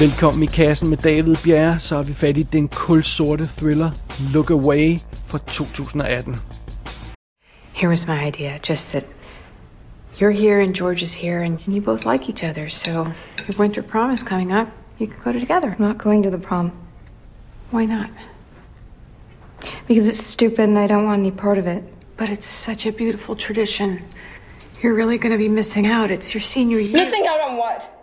Velkommen i kassen med David Bjerre, så er vi fat i den kulsorte thriller Look Away fra 2018. Here was my idea, just that you're here and George is here and you both like each other, so if winter prom is coming up, you could go to together. I'm not going to the prom. Why not? Because it's stupid and I don't want any part of it. But it's such a beautiful tradition. You're really going to be missing out. It's your senior year. Missing out on what?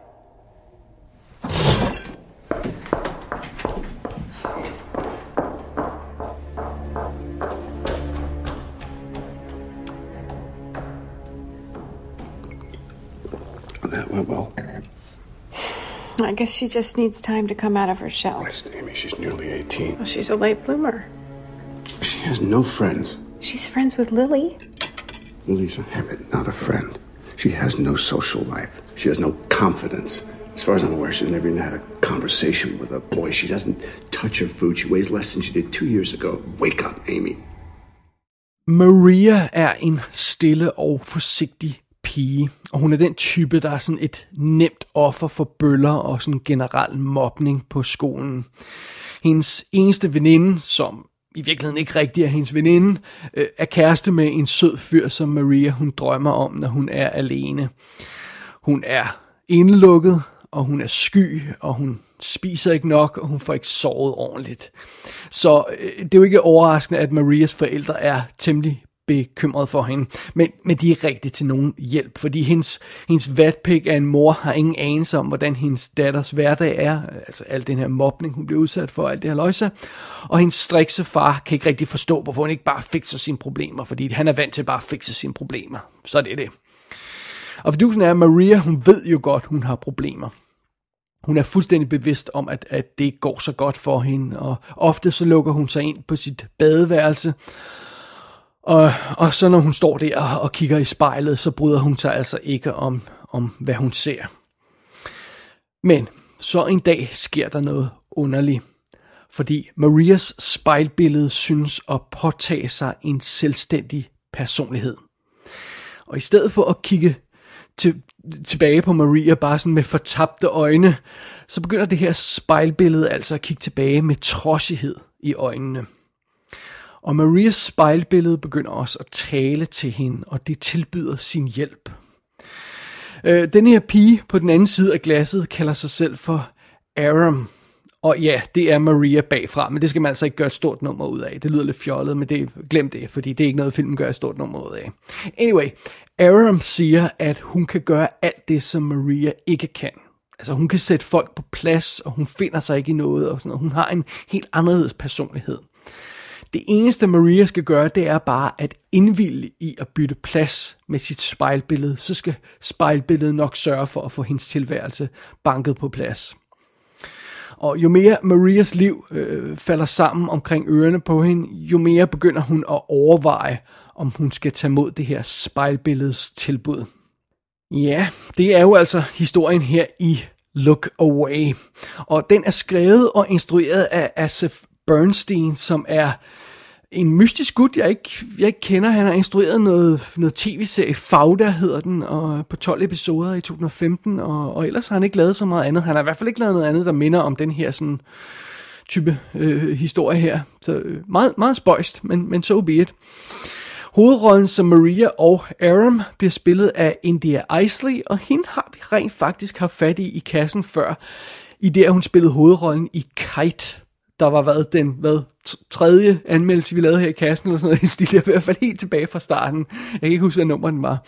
I guess she just needs time to come out of her shell. Where's Amy? She's nearly 18. Well, she's a late bloomer. She has no friends. She's friends with Lily. Lily's a habit, not a friend. She has no social life. She has no confidence. As far as I'm aware, she's never even had a conversation with a boy. She doesn't touch her food. She weighs less than she did two years ago. Wake up, Amy. Maria er en stille og forsigtig pige, og hun er den type, der er sådan et nemt offer for bøller og sådan generel mobning på skolen. Hendes eneste veninde, som i virkeligheden ikke rigtig er hendes veninde, øh, er kæreste med en sød fyr, som Maria hun drømmer om, når hun er alene. Hun er indelukket, og hun er sky, og hun spiser ikke nok, og hun får ikke sovet ordentligt. Så øh, det er jo ikke overraskende, at Marias forældre er temmelig bekymret for hende. Men, men de er ikke rigtig til nogen hjælp, fordi hendes, hendes vatpik af en mor har ingen anelse om, hvordan hendes datters hverdag er. Altså al den her mobning, hun bliver udsat for, alt det her løjse. Og hendes strikse far kan ikke rigtig forstå, hvorfor hun ikke bare fikser sine problemer, fordi han er vant til bare at fikse sine problemer. Så det er det. Og fordusen er, at Maria, hun ved jo godt, hun har problemer. Hun er fuldstændig bevidst om, at, at det går så godt for hende, og ofte så lukker hun sig ind på sit badeværelse, og, og så når hun står der og, kigger i spejlet, så bryder hun sig altså ikke om, om, hvad hun ser. Men så en dag sker der noget underligt. Fordi Marias spejlbillede synes at påtage sig en selvstændig personlighed. Og i stedet for at kigge til, tilbage på Maria bare sådan med fortabte øjne, så begynder det her spejlbillede altså at kigge tilbage med trodsighed i øjnene. Og Marias spejlbillede begynder også at tale til hende, og det tilbyder sin hjælp. Øh, den her pige på den anden side af glasset kalder sig selv for Aram. Og ja, det er Maria bagfra, men det skal man altså ikke gøre et stort nummer ud af. Det lyder lidt fjollet, men det, glem det, fordi det er ikke noget, filmen gør et stort nummer ud af. Anyway, Aram siger, at hun kan gøre alt det, som Maria ikke kan. Altså hun kan sætte folk på plads, og hun finder sig ikke i noget, og sådan noget. Hun har en helt anderledes personlighed. Det eneste Maria skal gøre, det er bare at indvilde i at bytte plads med sit spejlbillede. Så skal spejlbilledet nok sørge for at få hendes tilværelse banket på plads. Og jo mere Marias liv øh, falder sammen omkring ørerne på hende, jo mere begynder hun at overveje, om hun skal tage mod det her spejlbilledes tilbud. Ja, det er jo altså historien her i Look Away. Og den er skrevet og instrueret af Asif Bernstein, som er en mystisk gut, jeg ikke, jeg ikke kender. Han har instrueret noget, noget tv-serie, Fauda hedder den, og på 12 episoder i 2015, og, og ellers har han ikke lavet så meget andet. Han har i hvert fald ikke lavet noget andet, der minder om den her sådan type øh, historie her. Så øh, meget, meget spøjst, men, men so be it. Hovedrollen som Maria og Aram bliver spillet af India Isley, og hende har vi rent faktisk haft fat i i kassen før, i det at hun spillede hovedrollen i Kite, der var været den hvad, tredje anmeldelse, vi lavede her i kassen, eller sådan noget, i stil, i hvert fald helt tilbage fra starten. Jeg kan ikke huske, hvad nummer den var.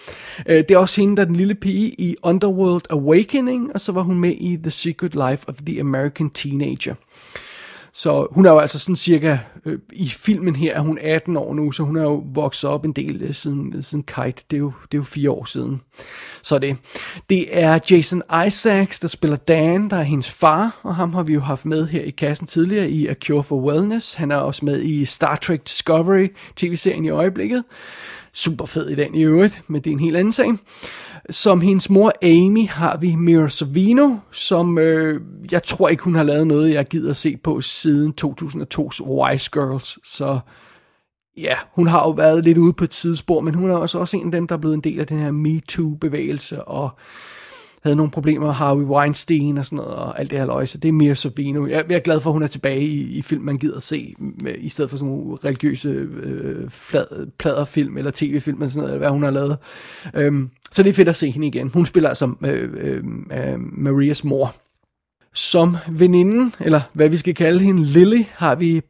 Øh, det er også hende, der er den lille pige i Underworld Awakening, og så var hun med i The Secret Life of the American Teenager. Så hun er jo altså sådan cirka, øh, i filmen her er hun 18 år nu, så hun er jo vokset op en del øh, siden, øh, siden Kite, det er, jo, det er jo fire år siden. Så det. Det er Jason Isaacs, der spiller Dan, der er hendes far, og ham har vi jo haft med her i kassen tidligere i A Cure for Wellness. Han er også med i Star Trek Discovery, tv-serien i øjeblikket. Super fed i den i øvrigt, men det er en helt anden sag. Som hendes mor Amy har vi Mira Savino, som øh, jeg tror ikke hun har lavet noget, jeg gider se på siden 2002's Wise Girls. Så ja, hun har jo været lidt ude på et tidsspor, men hun er også, også en af dem, der er blevet en del af den her MeToo-bevægelse, og havde nogle problemer med Harvey Weinstein og sådan noget, og alt det her løg, så det er mere Savino. Jeg, jeg er glad for, at hun er tilbage i, i film, man gider se, med, i stedet for sådan nogle religiøse øh, flad, pladerfilm eller tv-film, eller sådan noget, eller hvad hun har lavet. Øhm, så det er fedt at se hende igen. Hun spiller altså øh, øh, øh, Marias mor. Som veninden, eller hvad vi skal kalde hende, Lily, har vi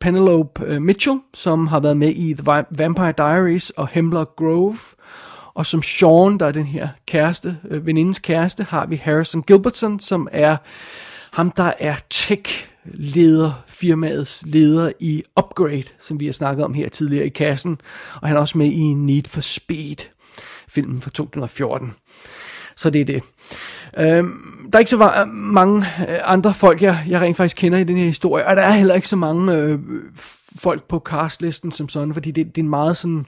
Penelope øh, Mitchell, som har været med i The Vampire Diaries og Hemlock Grove. Og som Sean, der er den her kæreste, øh, venindens kæreste, har vi Harrison Gilbertson, som er ham, der er tech-leder, firmaets leder i Upgrade, som vi har snakket om her tidligere i kassen. Og han er også med i Need for Speed, filmen fra 2014. Så det er det. Øhm, der er ikke så mange øh, andre folk, jeg, jeg rent faktisk kender i den her historie, og der er heller ikke så mange øh, folk på castlisten som sådan, fordi det, det er en meget sådan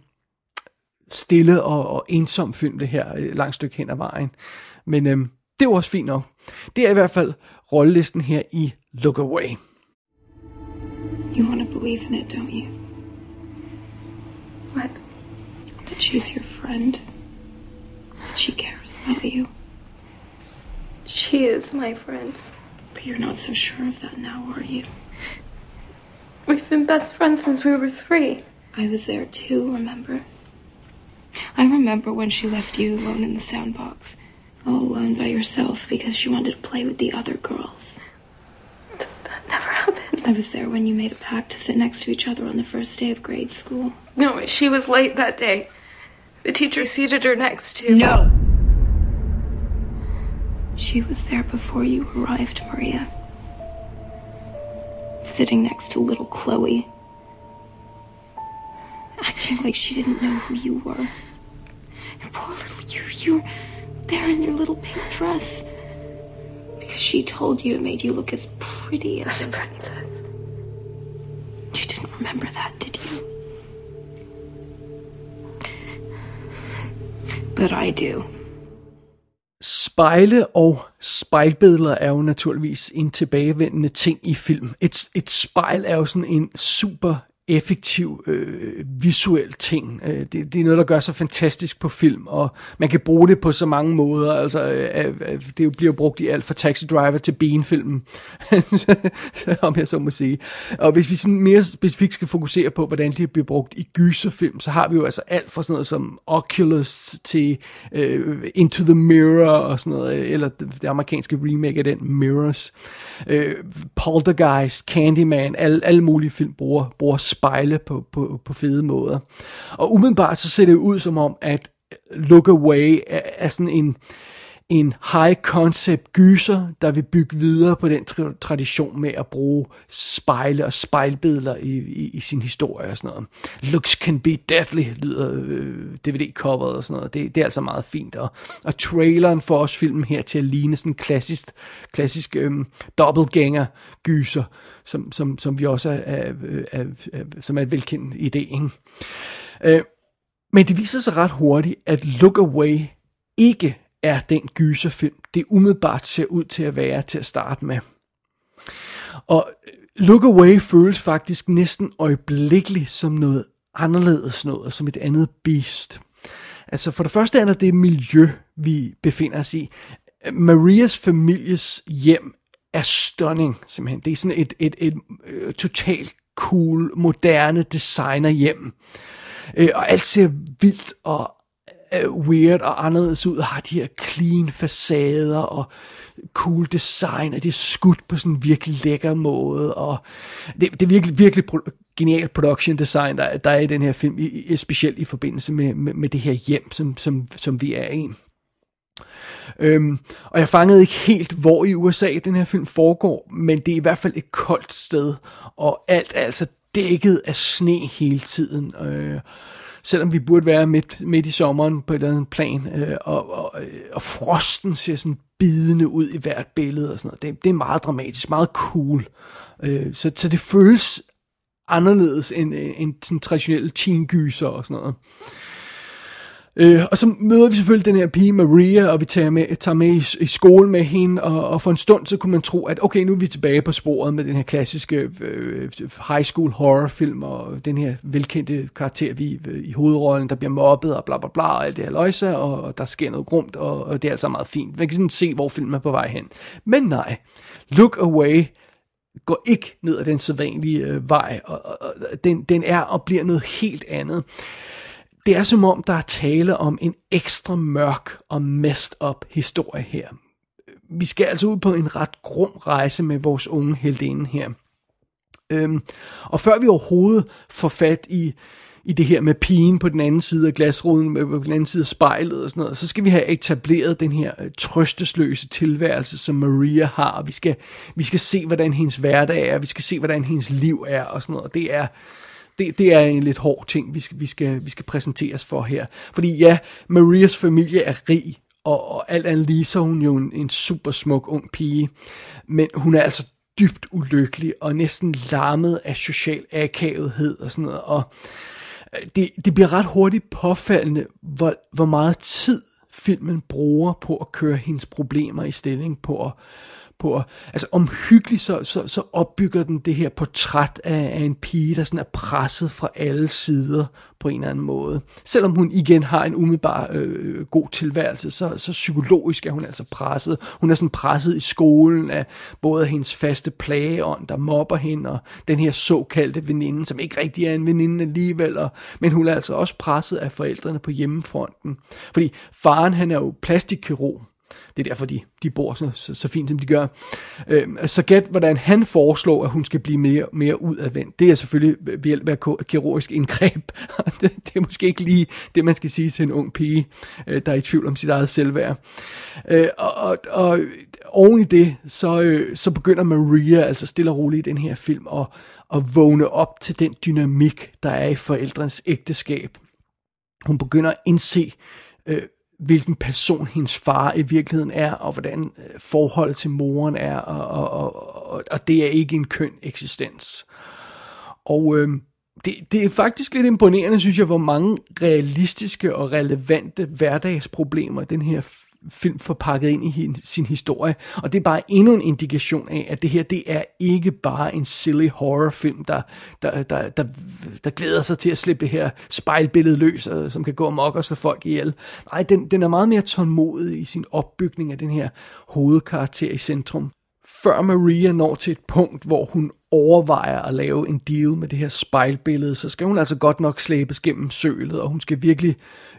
stille og, og ensom film, det her, et langt stykke hen ad vejen. Men øhm, det er også fint nok. Det er i hvert fald rollelisten her i Look Away. You want to believe in it, don't you? What? That she's your friend. That she cares about you. She is my friend. But you're not so sure of that now, are you? We've been best friends since we were three. I was there too, remember? I remember when she left you alone in the soundbox, all alone by yourself because she wanted to play with the other girls. That never happened. I was there when you made a pact to sit next to each other on the first day of grade school. No, she was late that day. The teacher seated her next to. No! She was there before you arrived, Maria. Sitting next to little Chloe. Acting like she didn't know who you were. And poor little you, you're there in your little pink dress. Because she told you it made you look as pretty as a princess. You didn't remember that, did you? But I do. Spejle og spejlbilleder er jo naturligvis en tilbagevendende ting i film. Et, et spejl er jo sådan en super effektiv øh, visuel ting. Øh, det, det er noget, der gør sig fantastisk på film, og man kan bruge det på så mange måder. Altså, øh, øh, øh det bliver brugt i alt fra Taxi Driver til Bean-filmen, om jeg så må sige. Og hvis vi sådan mere specifikt skal fokusere på, hvordan det bliver brugt i gyserfilm, så har vi jo altså alt fra sådan noget som Oculus til øh, Into the Mirror og sådan noget, øh, eller det, det amerikanske remake af den, Mirrors. Øh, Poltergeist, Candyman, alle, alle mulige film bruger, bruger spejle på, på, på fede måder. Og umiddelbart så ser det ud som om, at Look Away er, er sådan en, en high concept gyser, der vil bygge videre på den tra- tradition med at bruge spejle og spejlbilleder i, i, i sin historie og sådan noget. Looks can be deadly, lyder øh, DVD-coveret og sådan noget. Det, det er altså meget fint. Og, og traileren får også filmen her til at ligne sådan en klassisk, klassisk øh, dobbeltgænger gyser, som, som, som vi også er, er, er, er, som er et velkendt idé. Ikke? Øh, men det viser sig ret hurtigt, at Look Away ikke er den gyserfilm, det umiddelbart ser ud til at være til at starte med. Og øh, Look Away føles faktisk næsten øjeblikkeligt som noget anderledes noget, som et andet beast. Altså for det første er det miljø, vi befinder os i. Marias families hjem er stunning, simpelthen. Det er sådan et, et, et, et totalt cool, moderne designer hjem. Øh, og alt ser vildt og Øh, weird og anderledes ud, og har de her clean facader og cool design, og det er skudt på sådan en virkelig lækker måde, og det, det er virkelig, virkelig pro- genial production design, der, der er i den her film, i, specielt i forbindelse med, med, med det her hjem, som, som, som vi er i. Øhm, og jeg fangede ikke helt, hvor i USA den her film foregår, men det er i hvert fald et koldt sted, og alt er altså dækket af sne hele tiden. Øh, selvom vi burde være midt, midt i sommeren på et eller andet plan, øh, og, og, øh, og frosten ser sådan bidende ud i hvert billede og sådan noget. Det, det er meget dramatisk, meget cool. Øh, så, så det føles anderledes end, end sådan traditionelle teen og sådan noget. Øh, og så møder vi selvfølgelig den her pige Maria, og vi tager med, tager med i, i skole med hende, og, og for en stund så kunne man tro, at okay, nu er vi tilbage på sporet med den her klassiske øh, high school horrorfilm, og den her velkendte karakter vi øh, i hovedrollen, der bliver mobbet, og bla bla bla, og alt det her løjse, og, og der sker noget grumt, og, og det er altså meget fint. Man kan sådan se, hvor filmen er på vej hen. Men nej, Look Away går ikke ned ad den sædvanlige øh, vej, og, og, og den, den er og bliver noget helt andet det er som om, der er tale om en ekstra mørk og messed up historie her. Vi skal altså ud på en ret grum rejse med vores unge heldinde her. Øhm, og før vi overhovedet får fat i, i det her med pigen på den anden side af glasruden, på den anden side af spejlet og sådan noget, så skal vi have etableret den her øh, trøstesløse tilværelse, som Maria har, og vi skal, vi skal se, hvordan hendes hverdag er, vi skal se, hvordan hendes liv er og sådan noget. Det er, det, det er en lidt hård ting, vi skal, vi, skal, vi skal præsenteres for her. Fordi ja, Marias familie er rig, og, og alt andet lige, så er hun jo en, en super smuk ung pige. Men hun er altså dybt ulykkelig, og næsten larmet af social akavethed og sådan noget. Og øh, det, det bliver ret hurtigt påfaldende, hvor, hvor meget tid filmen bruger på at køre hendes problemer i stilling, på at på at, altså omhyggeligt, så, så, så opbygger den det her portræt af, af en pige, der sådan er presset fra alle sider på en eller anden måde. Selvom hun igen har en umiddelbar øh, øh, god tilværelse, så, så psykologisk er hun altså presset. Hun er sådan presset i skolen af både hendes faste plageånd, der mobber hende, og den her såkaldte veninde, som ikke rigtig er en veninde alligevel, og, men hun er altså også presset af forældrene på hjemmefronten. Fordi faren, han er jo plastikkirurg, det er derfor, de, de bor så, så, så fint, som de gør. Øh, så gæt, hvordan han foreslår, at hun skal blive mere, mere udadvendt. Det er selvfølgelig ved hjælp af kirurgisk indgreb. det, det er måske ikke lige det, man skal sige til en ung pige, øh, der er i tvivl om sit eget selvværd. Øh, og, og, og oven i det, så, øh, så begynder Maria altså stille og roligt i den her film at, at vågne op til den dynamik, der er i forældrens ægteskab. Hun begynder at indse, øh, hvilken person hendes far i virkeligheden er, og hvordan øh, forholdet til moren er, og, og, og, og det er ikke en køn eksistens. Og øh, det, det er faktisk lidt imponerende, synes jeg, hvor mange realistiske og relevante hverdagsproblemer den her film forpakket ind i sin historie. Og det er bare endnu en indikation af, at det her, det er ikke bare en silly horrorfilm, der, der, der, der, der glæder sig til at slippe det her spejlbillede løs, som kan gå amok og slå folk ihjel. Nej, den, den er meget mere tålmodig i sin opbygning af den her hovedkarakter i centrum før Maria når til et punkt, hvor hun overvejer at lave en deal med det her spejlbillede, så skal hun altså godt nok slæbes gennem sølet, og hun skal virkelig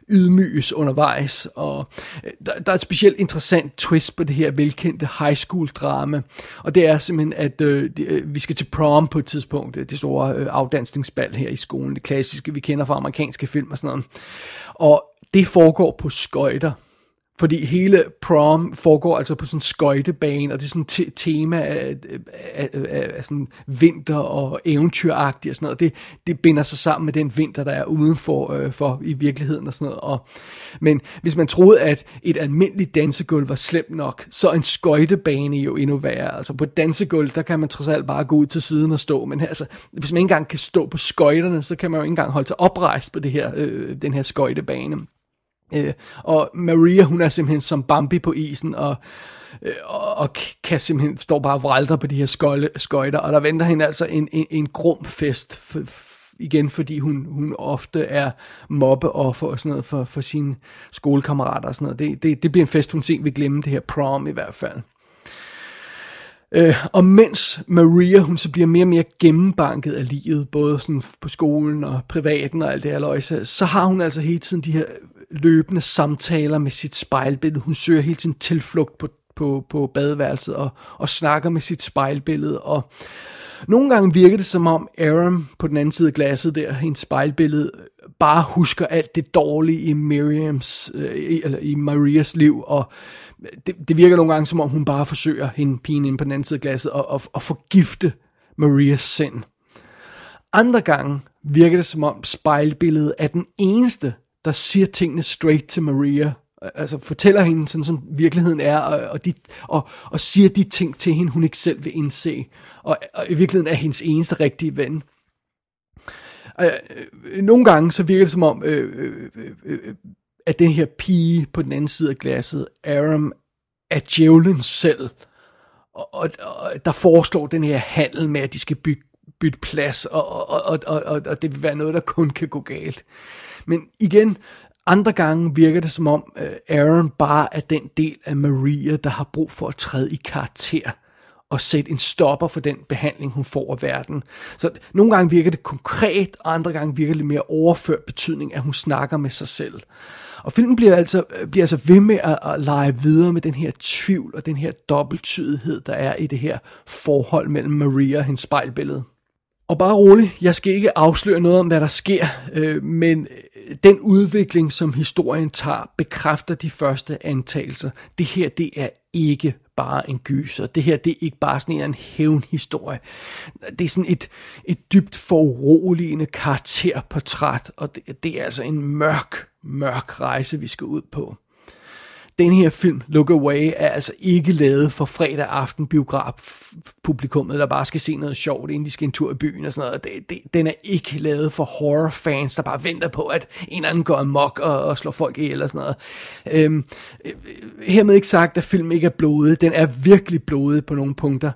ydmyges undervejs. Og øh, der, der er et specielt interessant twist på det her velkendte high school drama, og det er simpelthen, at øh, øh vi skal til prom på et tidspunkt, øh, det store øh, afdansningsbal her i skolen, det klassiske, vi kender fra amerikanske film og sådan noget. Og det foregår på skøjter. Fordi hele prom foregår altså på sådan en skøjtebane, og det er sådan et tema af, af, af, af sådan vinter og eventyragtigt og sådan noget. Det, det binder sig sammen med den vinter, der er udenfor øh, for i virkeligheden og sådan noget. Og, men hvis man troede, at et almindeligt dansegulv var slemt nok, så er en skøjtebane jo endnu værre. Altså på et dansegulv, der kan man trods alt bare gå ud til siden og stå. Men altså, hvis man ikke engang kan stå på skøjterne, så kan man jo ikke engang holde sig oprejst på det her, øh, den her skøjtebane. Øh, og Maria, hun er simpelthen som Bambi på isen, og, øh, og kan simpelthen stå bare og vralter på de her skøjte, skøjter, og der venter hende altså en, en, en grum fest, for, igen fordi hun, hun ofte er mobbeoffer og sådan noget for, for sine skolekammerater og sådan noget. Det, det, det bliver en fest, hun sent vil glemme, det her prom i hvert fald. Øh, og mens Maria, hun så bliver mere og mere gennembanket af livet, både sådan på skolen og privaten og alt det her løjse, så har hun altså hele tiden de her løbende samtaler med sit spejlbillede. Hun søger hele tiden tilflugt på, på, på badeværelset og, og snakker med sit spejlbillede. Og nogle gange virker det som om Aaron på den anden side af glasset der, hendes spejlbillede, bare husker alt det dårlige i Miriams, øh, eller i Marias liv, og det, det virker nogle gange som om hun bare forsøger hende pigen inde på den anden side af glasset at, at, at forgifte Marias sind. Andre gange virker det som om spejlbilledet er den eneste, der siger tingene straight til Maria. Altså fortæller hende sådan, som virkeligheden er, og, og, de, og, og siger de ting til hende, hun ikke selv vil indse. Og, og i virkeligheden er hendes eneste rigtige ven. Og, øh, nogle gange så virker det som om, øh, øh, øh, øh at den her pige på den anden side af glasset, Aram, er djævlen selv, og, og, og der foreslår den her handel med, at de skal bygge, bytte plads, og, og, og, og, og det vil være noget, der kun kan gå galt. Men igen, andre gange virker det som om øh, Aaron bare er den del af Maria, der har brug for at træde i karakter og sætte en stopper for den behandling, hun får af verden. Så nogle gange virker det konkret, og andre gange virker det mere overført betydning, at hun snakker med sig selv. Og filmen bliver altså, øh, bliver altså ved med at, at lege videre med den her tvivl og den her dobbelttydighed, der er i det her forhold mellem Maria og hendes spejlbillede. Og bare rolig, jeg skal ikke afsløre noget om, hvad der sker, øh, men øh, den udvikling, som historien tager, bekræfter de første antagelser. Det her, det er ikke bare en gyser. Det her, det er ikke bare sådan en hævnhistorie. Det er sådan et, et dybt foruroligende karakterportræt, og det, det er altså en mørk, mørk rejse, vi skal ud på den her film, Look Away, er altså ikke lavet for fredag aften biograf publikummet, der bare skal se noget sjovt, inden de skal en tur i byen og sådan noget. Det, det, den er ikke lavet for horrorfans, der bare venter på, at en eller anden går amok og, og slår folk ihjel og sådan noget. Øhm, øh, hermed ikke sagt, at filmen ikke er blodet. Den er virkelig blodet på nogle punkter,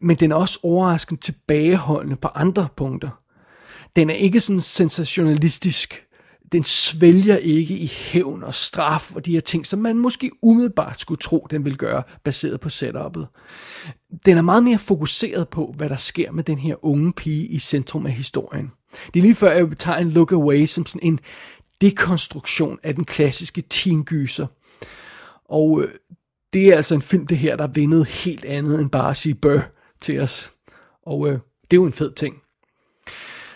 men den er også overraskende tilbageholdende på andre punkter. Den er ikke sådan sensationalistisk den svælger ikke i hævn og straf og de her ting, som man måske umiddelbart skulle tro, den vil gøre, baseret på setup'et. Den er meget mere fokuseret på, hvad der sker med den her unge pige i centrum af historien. Det er lige før, jeg tager en look away som sådan en dekonstruktion af den klassiske teengyser. Og øh, det er altså en film, det her, der vindede helt andet end bare at sige bør til os. Og øh, det er jo en fed ting.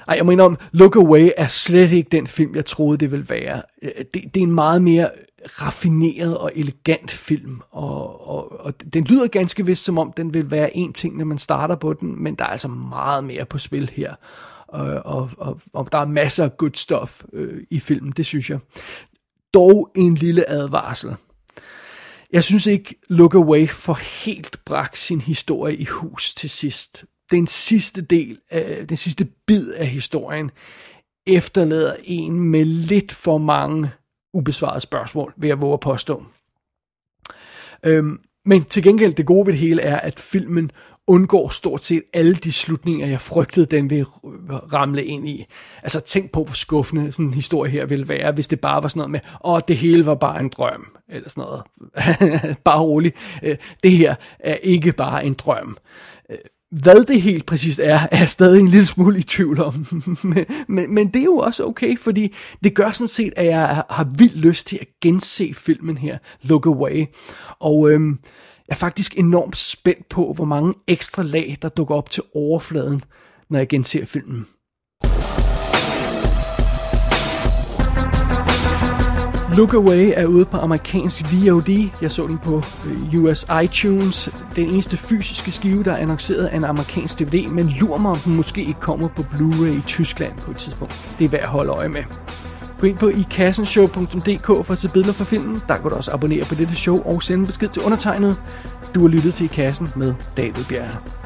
Ej, jeg mener om, Look Away er slet ikke den film, jeg troede, det ville være. Øh, det, det er en meget mere raffineret og elegant film, og, og, og den lyder ganske vist, som om den vil være en ting, når man starter på den, men der er altså meget mere på spil her. Og, og, og, og der er masser af good stuff øh, i filmen, det synes jeg. Dog en lille advarsel. Jeg synes ikke, Look Away for helt bragt sin historie i hus til sidst den sidste del, af, den sidste bid af historien, efterlader en med lidt for mange ubesvarede spørgsmål, vil jeg våge at påstå. Øhm, men til gengæld, det gode ved det hele er, at filmen undgår stort set alle de slutninger, jeg frygtede, den vil ramle ind i. Altså tænk på, hvor skuffende sådan en historie her ville være, hvis det bare var sådan noget med, åh, det hele var bare en drøm, eller sådan noget. bare rolig. Øh, det her er ikke bare en drøm. Hvad det helt præcist er, er jeg stadig en lille smule i tvivl om. men, men, men det er jo også okay, fordi det gør sådan set, at jeg har vildt lyst til at gense filmen her, Look Away. Og øhm, jeg er faktisk enormt spændt på, hvor mange ekstra lag, der dukker op til overfladen, når jeg genser filmen. Look Away er ude på amerikansk VOD. Jeg så den på øh, US iTunes. Den eneste fysiske skive, der er annonceret af en amerikansk DVD, men lur mig, om den måske ikke kommer på Blu-ray i Tyskland på et tidspunkt. Det er værd at holde øje med. Gå ind på ikassenshow.dk for at se billeder for filmen. Der kan du også abonnere på dette show og sende besked til undertegnet. Du har lyttet til I Kassen med David Bjerre.